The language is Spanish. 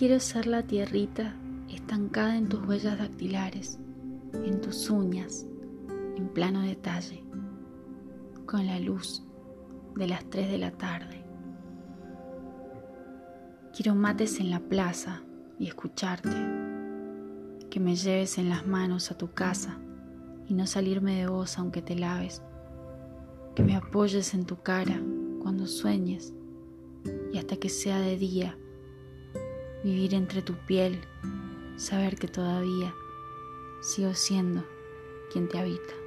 Quiero ser la tierrita estancada en tus huellas dactilares, en tus uñas, en plano detalle, con la luz de las 3 de la tarde. Quiero mates en la plaza y escucharte, que me lleves en las manos a tu casa y no salirme de vos aunque te laves, que me apoyes en tu cara cuando sueñes y hasta que sea de día, vivir entre tu piel, saber que todavía sigo siendo quien te habita.